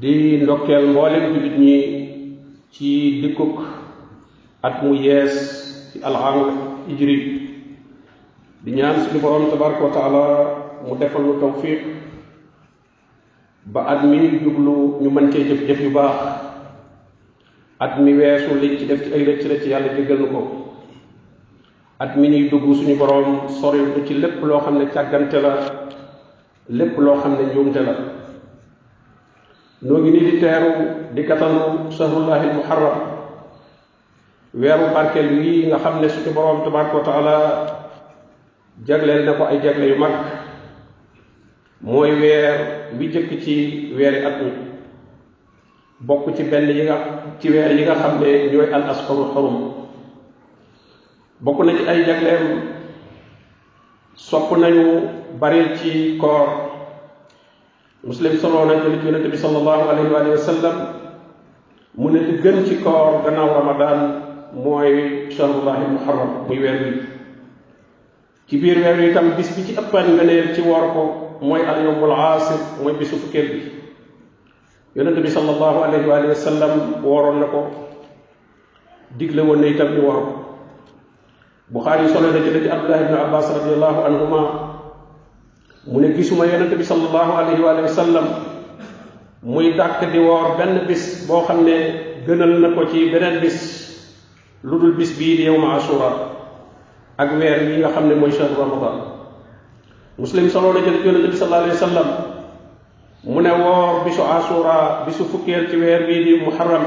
di ndokkeel mboolem jullit ñi ci dikkuk at mu yees ci alxam ijri di ñaan suñu borom tabaraka wa taala mu defal lu tawfiq ba at mi ñu jublu ñu mën cee jëf jëf yu baax at mi weesu liñ ci def ci ay rëcc rëcc yàlla jéggal nu ko at mi ñuy dugg suñu borom sori lu ci lépp loo xam ne càggante la lépp loo xam ne njuumte la noo ngi nii di teeru di katanu sahrullahi muharram weeru barkeel wii nga xam ne suñu boroom tabaraka wa taala jagleel na ko ay jagle yu mag mooy weer wi jëkk ci weeri at mi bokk ci benn yi nga ci weer yi nga xam ne ñooy al asxaru xorum bokk na ci ay jagleem sopp nañu bari ci koor muslim soloo nañ ko nit yonente bi sallallahu alayhi wa alihi wa sallam mu ne li gën ci koor gannaaw ramadan mooy shahrullahi muharram muy weer wi ci biir weer wi itam bis bi ci ëppan ngëneel ci woor ko mooy al yawmul aasir mooy bisu fukkeel bi yonente bi sallallahu alayhi wa alihi wa sallam wooroon na ko digle woon na itam ñu woor ko buxaari solo na jële ci abdullah ibn abbas radiallahu anhuma mu ne gisuma yonente bi salallahu alayhi wa sallam muy dàkk di woor benn bis boo xam ne gënal na ko ci beneen bis lu dul bis bii di yowma asura ak weer yi nga xam ne mooy shahru ramadan muslim solo na jële ci yonente bi salallahu alayhi wa sallam mu ne woor bisu asura bisu fukkeel ci weer bii di muharram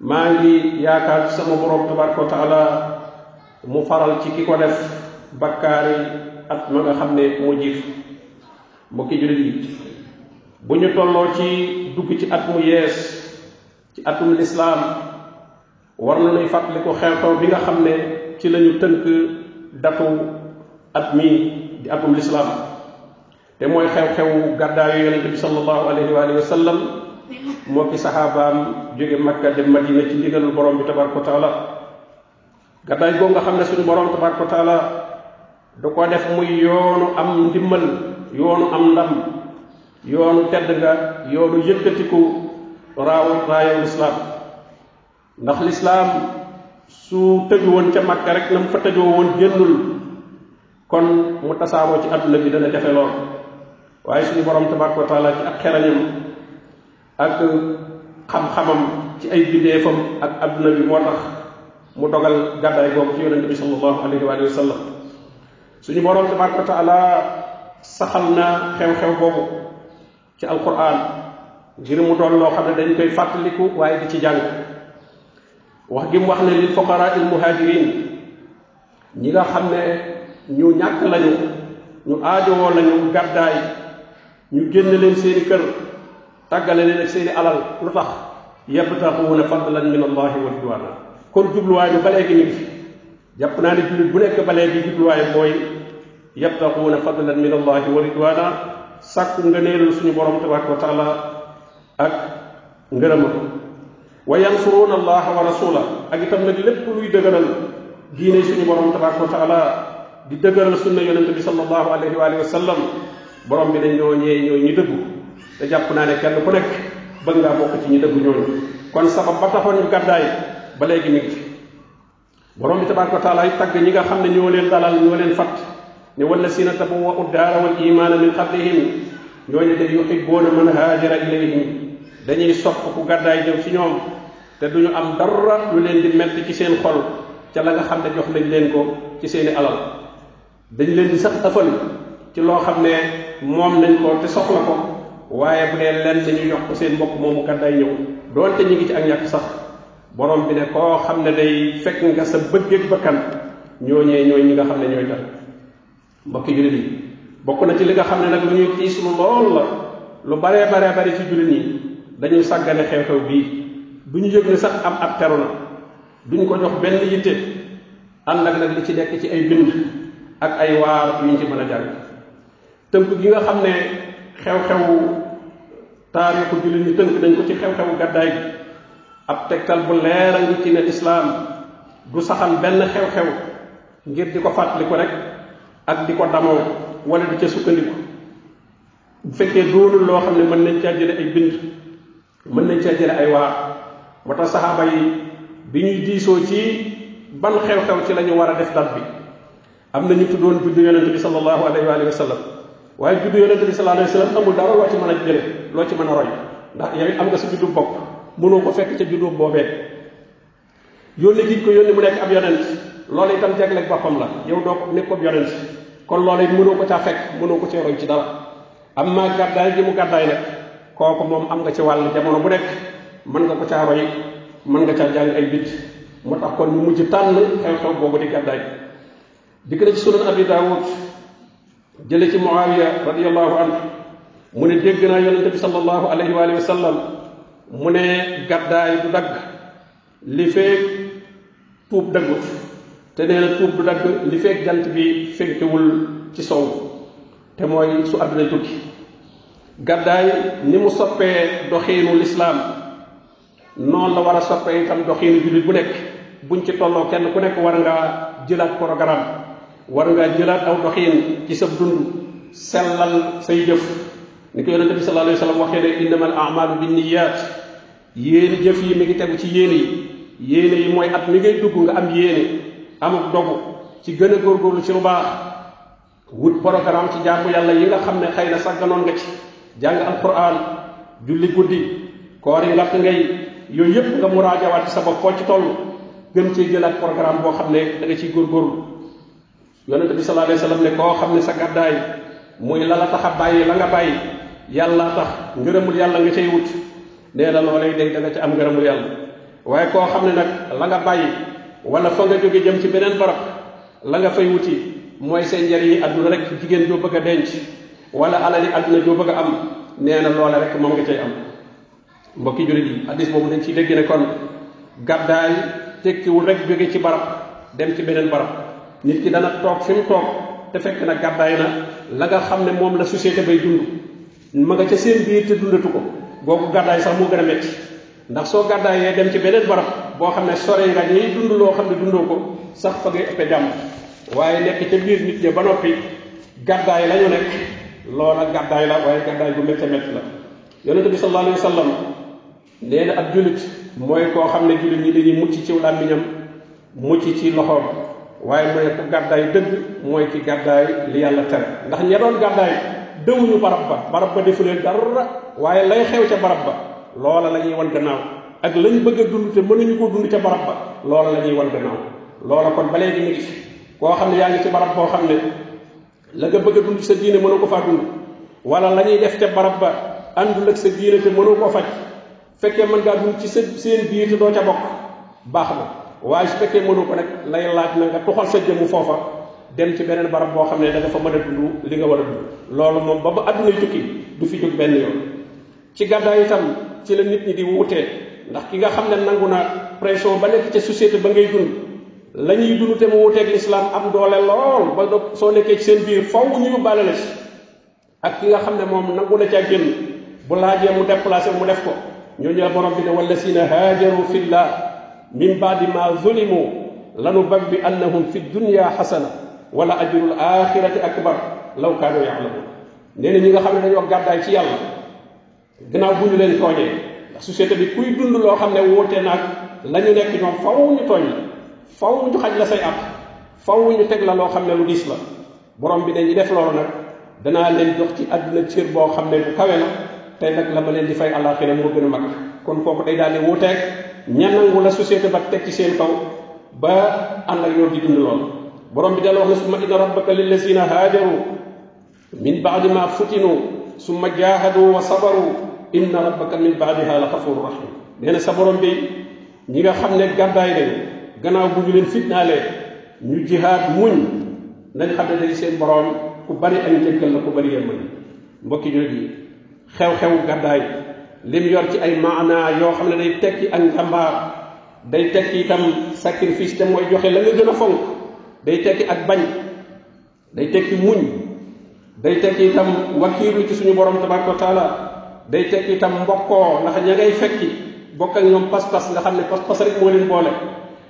maa ngi yaakaar ci sama borom tabaraka wa taala mu faral ci ki ko def bakkaari at ma nga xam ne moo jiitu mbokki jullit yi bu ñu tolloo ci dugg ci at mu yees ci atum lislaam war na nuy fàttaliku xew-xew bi nga xam ne ci lañu tënk datu at mi di atum lislaam te mooy xew-xewu gàddaayu yonente bi sallallahu alayhi wa alihi wa sallam moo ki saxaabaam jóge makka dem madina ci ndigalul borom bi tabaraka wa taala gàddaay googu nga xam ne suñu borom tabaraka wa taala da ko def muy yoonu am ndimbal yoonu am ndam yoonu tedd nga yoonu yëkkatiku raaw raayal islam ndax lislaam su tëju woon ca makka rek na mu fa tëjoo woon génnul kon mu tasaaroo ci àdduna bi dana jafe lool waaye suñu borom tabaraka wa taala ci ak xerañam ak xam-xamam ci ay bindeefam ak àdduna bi moo tax mu dogal gàddaay googu ci yonente bi sallallahu alayhi wa sallam suñu borom tabaraka wa taala saxal na xew-xew boobu ci alquran ngir mu doon loo xam ne dañ koy fàttaliku waaye di ci jàng wax gi mu wax ne lil fuqara il muhajirin ñi nga xam ne ñu ñàkk lañu ñu aajowoo lañu gàddaay ñu génn leen seeni kër tàggale leen ak seeni alal lu tax yabtaxuuna fadlan min allahi wa ridwana kon jubluwaay bi ba léegi ñu ngi fi jàpp naa ne jullit bu nekk ba léegi jubluwaay mooy yabtaxuuna fadlan min allahi wa ridwana sàkku ngëneelal suñu borom tabaraka wa taala ak ngërëma wa yansuruuna allaha wa rasula ak itam nag lépp luy dëgëral diine suñu borom tabaraka wa taala di dëgëral sunna yonente bi sallallahu alayhi wa alihi wa sallam borom bi dañ ñoo ñee ñoo ñu dëggu te jàpp naa ne kenn ku nekk bëgg ngaa bokk ci ñu dëggu ñooñu kon sabab ba taxoon ñu gàddaay ba léegi mi ngi ci borom bi tabaraka wa taala ay tagg ñi nga xam ne ñoo leen dalal ñoo leen fat ne wala sina tabawwa'u daara wal imaana min qablihim ñooñu de yuhibbuuna man haajara ilayhim dañuy sopp ku gàddaay jëm ci ñoom te duñu am dara lu leen di metti ci seen xol ca la nga xam ne jox nañ leen ko ci seeni alal dañ leen di sax ëffal ci loo xam ne moom nañ ko te soxla ko waaye bu dee lenn dañu jox ko seen mbokk moomu kat day ñëw doonte ñu ngi ci ak ñàkk sax borom bi ne koo xam ne day fekk nga sa bëggeeg bakkan ñooñee ñooy ñi nga xam ne ñooy dal mbokki jullit yi bokk na ci li nga xam ne nag lu ñuy tiis lu lool la lu baree baree bari ci jullit ñi dañuy sàggane xew-xew bii du ñu yëg ne sax am ab teru na duñ ko jox benn yitte ànd ak nag li ci nekk ci ay bind ak ay waar yu ñu ci mën a jàng tënk gi nga xam ne xew-xewu taarixu jullit ñu tënk dañ ko ci xew-xewu gàddaay gi ab tegtal bu leer a ngi ci ne islaam du saxal benn xew-xew ngir di ko fàttaliku rek ak di ko damoo wala di ca sukkandiku bu fekkee doonul loo xam ne mën nañ caa jële ay bind mën nañ caa jële ay waar moo tax saxaaba yi bi ñuy diisoo ci ban xew-xew ci la ñu war a def dal bi am na ñu tuddoon juddu yonente bi sallallahu alayhi wa alihi wa sallam waaye juddu yonente bi sallallahu alayhi wa sallam amul dara loo ci mën a jële loo ci mën a roy ndax yow it am nga sa juddu bopp mënoo ko fekk ca juddu boobee yónni giñ ko yónni mu nekk ab yonent loolu itam jagleeg boppam la yow doo ko nekk ab yonent kon loolu it mënoo ko caa fekk mënoo ko cee roy ci dara am maa gàddaay gi mu gàddaay nag kooku moom am nga ci wàll jamono bu nekk mën nga ko caa roy mën nga caa jàng ay bit moo tax kon ñu mujj tànn xew-xew boobu di gàddaay dikk na ci sunan abi daawud jële ci muawiya radiallahu anhu mu ne dégg naa yonente bi salallahu alayhi waalihi wa sallam mu ne gàddaay du dagg li feeg tuub daggut te nee na tuub du dagg li feeg jant bi fenkewul ci sow te mooy su àdduna tukki gàddaay ni mu soppee doxiinu lislaam noonu la war a soppe itam doxiinu jullit bu nekk buñ ci tolloo kenn ku nekk war ngaa jëlaat programme war ngaa jëlaat aw doxiin ci sa dund sellal say jëf ni ko yonente bi sallallahu alayhi wa sallam waxee ne innamal a'malu binniyat yéen jëf yi mi ngi tegu ci yéene yi yéene yi mooy at mi ngay dugg nga am yéene amuk dogu ci gën a góorgóorlu ci lu baax wut programme ci jaamu yàlla yi nga xam ne xëy na sàgganoon nga ci jàng alquran julli guddi koor yi ngàtt ngay yooyu yépp nga muraajawaat ci sa bopp foo ci toll gën cee jëlaat programme boo xam ne da nga ciy góorgóorlu yonente bi sallallahu alayhi wasallam ne koo xam ne sa gàddaay muy la la tax a bàyyi la nga bàyyi yàlla tax ngërëmul yàlla nga cay wut nee na loolee day da nga ci am ngërëmul yàlla waaye koo xam ne nag la nga bàyyi wala fa nga jóge jëm ci beneen barab la nga fay wuti mooy seen njariñi àdduna rek jigéen joo bëgg a denc wala alali àdduna joo bëgg a am nee na loola rek moom nga cay am mbokki jurit yi addis boobu dañ ciy dégg ne kon gàddaay tekkiwul rek jóge ci barab dem ci beneen barab nit ki dana toog fi mu toog te fekk na gàddaay na la nga xam ne moom la société bay dund ma nga ca seen biir te dundatu ko googu gàddaay sax moo gën a metti ndax soo gàddaayee dem ci beneen barab boo xam ne sore nga ñuy dund loo xam ne dundoo ko sax fa ngay ëppe jàmm waaye nekk ca biir nit ña ba noppi gàddaay la ñu nekk loola gàddaay la waaye gàddaay bu métti métti la yonente bi sallallahu alayhi wa sallam nee na ab julit mooy koo xam ne julit ñi dañuy mucc ci làmmiñam mucc ci loxoom waaye mu ne ku gàddaay dëgg mooy ki gàddaay li yàlla tere ndax ña doon gàddaay dëwuñu barab ba barab ba defu leen dara waaye lay xew ca barab ba loola la ñuy wan gannaaw ak lañ bëgg a dund te mënuñu ko dund ca barab ba loola la ñuy wan gannaaw loola kon ba léegi ñu ngi koo xam ne yaa ngi ci barab boo xam ne la nga bëgg dund sa diine mënu ko faa dund wala la ñuy def ca barab ba àndul ak sa diine te mënu ko faj fekkee mën ngaa dund ci sa seen biir te doo ca bokk baax na waaye su fekkee mënu ko nag lay laaj na nga tuxal sa jëmm foofa dem ci beneen barab boo xam ne da nga fa mën a dund li nga war a dund loolu moom ba ba adduna tukki du fi jóg benn yoon ci gàddaay itam ci la nit ñi di wuute ndax ki nga xam ne nangu na pression ba nekk ca société ba ngay dund la ñuy dund te mu wuuteeg lislaam am doole lool ba do soo nekkee ci seen biir faw ñu yóbbaale la ci ak ki nga xam ne moom nangu na caa génn bu laajee mu déplacé mu def ko ñooñu la borom bi ne wala sina haajaru fillah min baadi ma zulimu lanu babbi annahum fi dunya xasana wala ajrul axirati akbar law kaanu yaalamun nee na ñi nga xam ne dañoo gàddaay ci yàlla gannaaw bu ñu leen tooñee ndax société bi kuy dund loo xam ne wóote naag la ñu nekk ñoom faw ñu tooñ la faw ñu xaj la say at faw ñu teg la loo xam ne lu diis la borom bi dañuy def loolu nag danaa leen jox ci àdduna cër boo xam ne bu kawe la tey nag la ma leen di fay àllaaxira moo gën a mag kon kooku day daal di wuuteeg ña nangu la société ba teg ci seen kaw ba ànd ak yoon di dund lool borom bi dal wax ne summa inna rabbaka lillazina haajaru min baadi ma futinu summa jaahadu wa sabaru inna rabbaka min baadiha la xafuru rahim nee na sa borom bi ñi nga xam ne gàddaay nañ gannaaw bu ñu leen fitnaalee ñu jihaad muñ nañ xam ne dañ seen borom ku bari ay njëkkal la ku bari yemmal mbokki jullit yi xew-xewu gàddaay lim yor ci ay maanaa yoo xam ne day tekki ak njàmbaar day tekki itam sacrifice te mooy joxe la nga gën a fonk day tekki ak bañ day tekki muñ day tekki itam wakiilu ci suñu borom tabaraka wa taala day tekki itam mbokkoo ndax ña ngay fekki bokk ak ñoom pas-pas nga xam ne pas-pas rek moo leen boole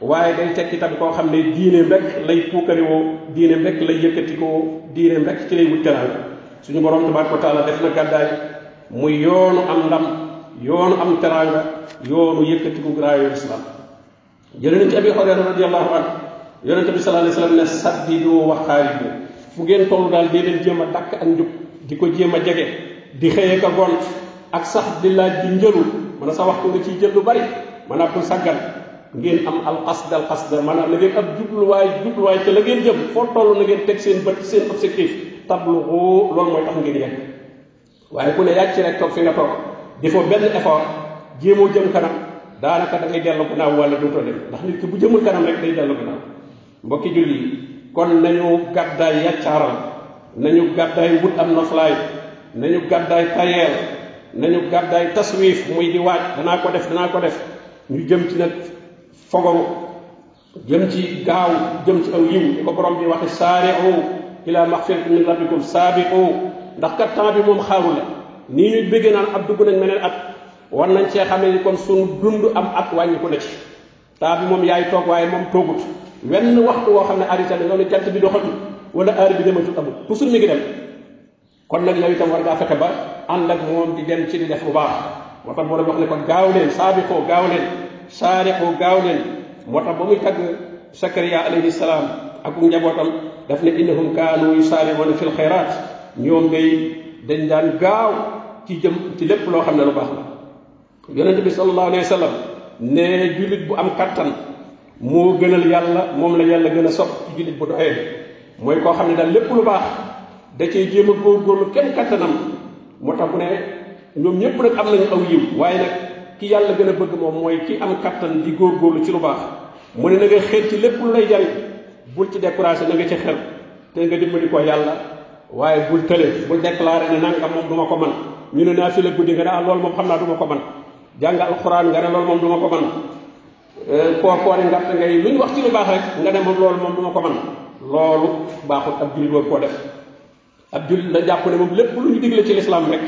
waaye day tekki itam koo xam ne diineem rek lay puukarewoo diineem rek lay yëkkatikoo diineem rek ci lay wut teraanga suñu borom tabaraka wa taala def na gàddaay muy yoonu am ndam yoonu am teraanga yoonu yëkkatiku graayu islam jële na ci abi xorera radiallahu anhu yonente bi sallallahu alayhi wasallam ne saddidu wa xaaribu fu ngeen toll daal dee leen jéem a dàkk ak njub di ko jéem a jege di xëyee ka gont ak sax di laaj di njëlu mën a sa waxtu nga ciy jël lu bari mën a bul sàggan ngeen am al qasd al qasd maanaam na ngeen ab jubluwaay jubluwaay te la ngeen jëm foo toll na ngeen teg seen bët seen objectif tabluxu loolu mooy tax ngeen yegg waaye ku ne yàcc rek toog fi nga toog defoo benn effort jéemoo jëm kanam daanaka da ngay dellu gannaaw wala dootoo dem ndax nit ki bu jëmul kanam rek day dellu gannaaw mbokki julli yi kon nañu gàddaay yàccaaral nañu gàddaay wut am noflaay nañu gàddaay tayeel nañu gàddaay taswiif muy di waaj danaa ko def danaa ko def ñu jëm ci nag fogoru jëm ci gaaw jëm ci aw yiw ko borom bi waxe saari'u ila maxfiratin min rabbikum saabiqu ndax kat temps bi moom xaaru la nii ñu bëggee naan ab dugg nañ meneen at war nañ cee xamee ni kon suñu dund am at wàññi ko na ci temps bi moom yaay toog waaye moom toogut wenn waxtu woo xam ne arrêté na loolu jant bi doxatu wala heure bi dematu amul toujours mi ngi dem kon nag yow itam war ngaa fexe ba ànd ak moom di dem ci di def bu baax moo tax borom wax ne kon gaaw leen saabiqoo gaaw leen saariqoo gaaw leen moo tax ba muy tagg Sakariya alayhi salaam ak njabootam daf ne innahum kaanu yusaari'uuna fil xayraat ñoom ngay dañ daan gaaw ci jëm ci lépp loo xam ne lu baax la yonente bi sallallahu alayhi wa sallam ne jullit bu am kattan moo gënal yàlla moom la yàlla gën a sopp ci jullit bu doxee mooy koo xam ne daal lépp lu baax da cee jéem a góorgóorlu kenn kattanam moo tax mu ne ñoom ñëpp nag am nañu aw yiw waaye nag ki yàlla gën a bëgg moom mooy ki am kattan di góorgóorlu ci lu baax mu ne na nga xër ci lépp lu lay jariñ bul ci découragé na nga ci xër te nga dimbali ko yàlla waaye bul tële bul déclaré ne nangam moom duma ko man ñu ne naa fi la guddi nga ne ah loolu moom xam naa duma ko man jàng alxuraan nga ne loolu moom duma ko man euh, koor koori ngàtt ngay lu ñu wax ci lu baax rek nga ne moom loolu moom duma ko man loolu baaxul ab jullit war koo def ab jullit la jàpp ne moom lépp lu ñu digle ci lislaam rek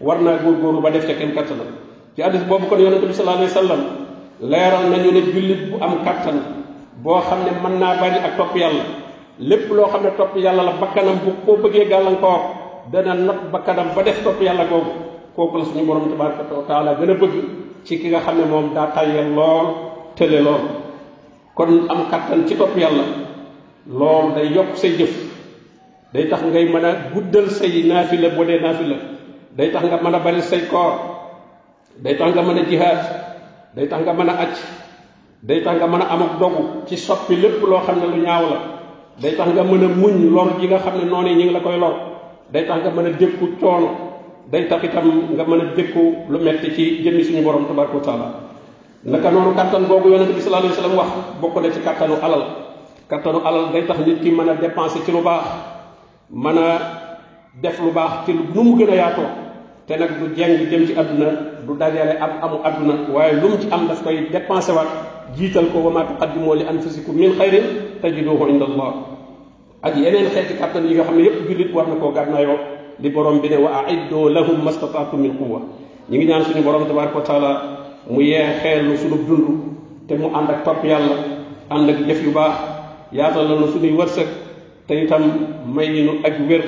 war naa góorgóorlu ba def ca kenn kattanam ci hadis boobu kon yonente bi sallallahu alayhi wa sallam leeral nañu ne jullit bu am kàttan boo xam ne mën naa bari ak topp yàlla lépp loo xam ne topp yàlla la bakkanam bu ko bëggee gàllankoor dana not bakkanam ba def topp yàlla googu kooku la suñu borom tabaraka wa taala gën a bëgg ci ki nga xam ne moom daa tàyyeel lool tële lool kon am kàttan ci topp yàlla loolu day yokk say jëf day tax ngay mën a guddal say naafila boo dee naafila day tax nga mën a bari say koor day tax nga mën a jihaad day tax nga mën a acc day tax nga mën a am ak dogu ci soppi lépp loo xam ne lu ñaaw la day tax nga mën a muñ lor ji nga xam ne noonu ñu ngi la koy lor day tax nga mën a dékku coono day tax itam nga mën a dékku lu metti ci jëmmi suñu borom tabaraka wa taala naka noonu kàttan googu yonent bi sallallahu alayhi wa sallam wax bokk na ci kàttanu alal kàttanu alal day tax nit ki mën a dépenser ci lu baax mën a def lu baax ci lu nu mu gën a yaatoo te nag du jeng jëm ci àdduna du dajale am amu àdduna waaye lu mu ci am daf koy dépensé waat jiital ko wa ma tuqaddimu li anfusikum min xayrin tajiduhu inda allah ak yeneen xeeti kàttan yi nga xam ne yépp jullit war na koo gànnaayoo li borom bi ne wa aiddo lahum mastataatum min quwa ñi ngi ñaan suñu borom tabaraka wa taala mu yee xeelu suñu dund te mu ànd ak topp yàlla ànd ak jëf yu baax yaatal la nu suñuy wërsëg te itam may nu ak wér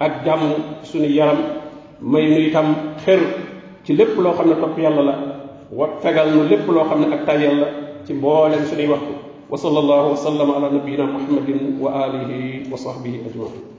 ak jàmm suñu yaram may nu itam xër ci lépp loo xam ne topp yàlla la wa fegal nu lépp loo xam ne ak tàyyal la ci mbooleem suñuy waxtu wa sallallahu wa sallam ala nabiyina muhammadin wa alihi wa sahbihi ajmain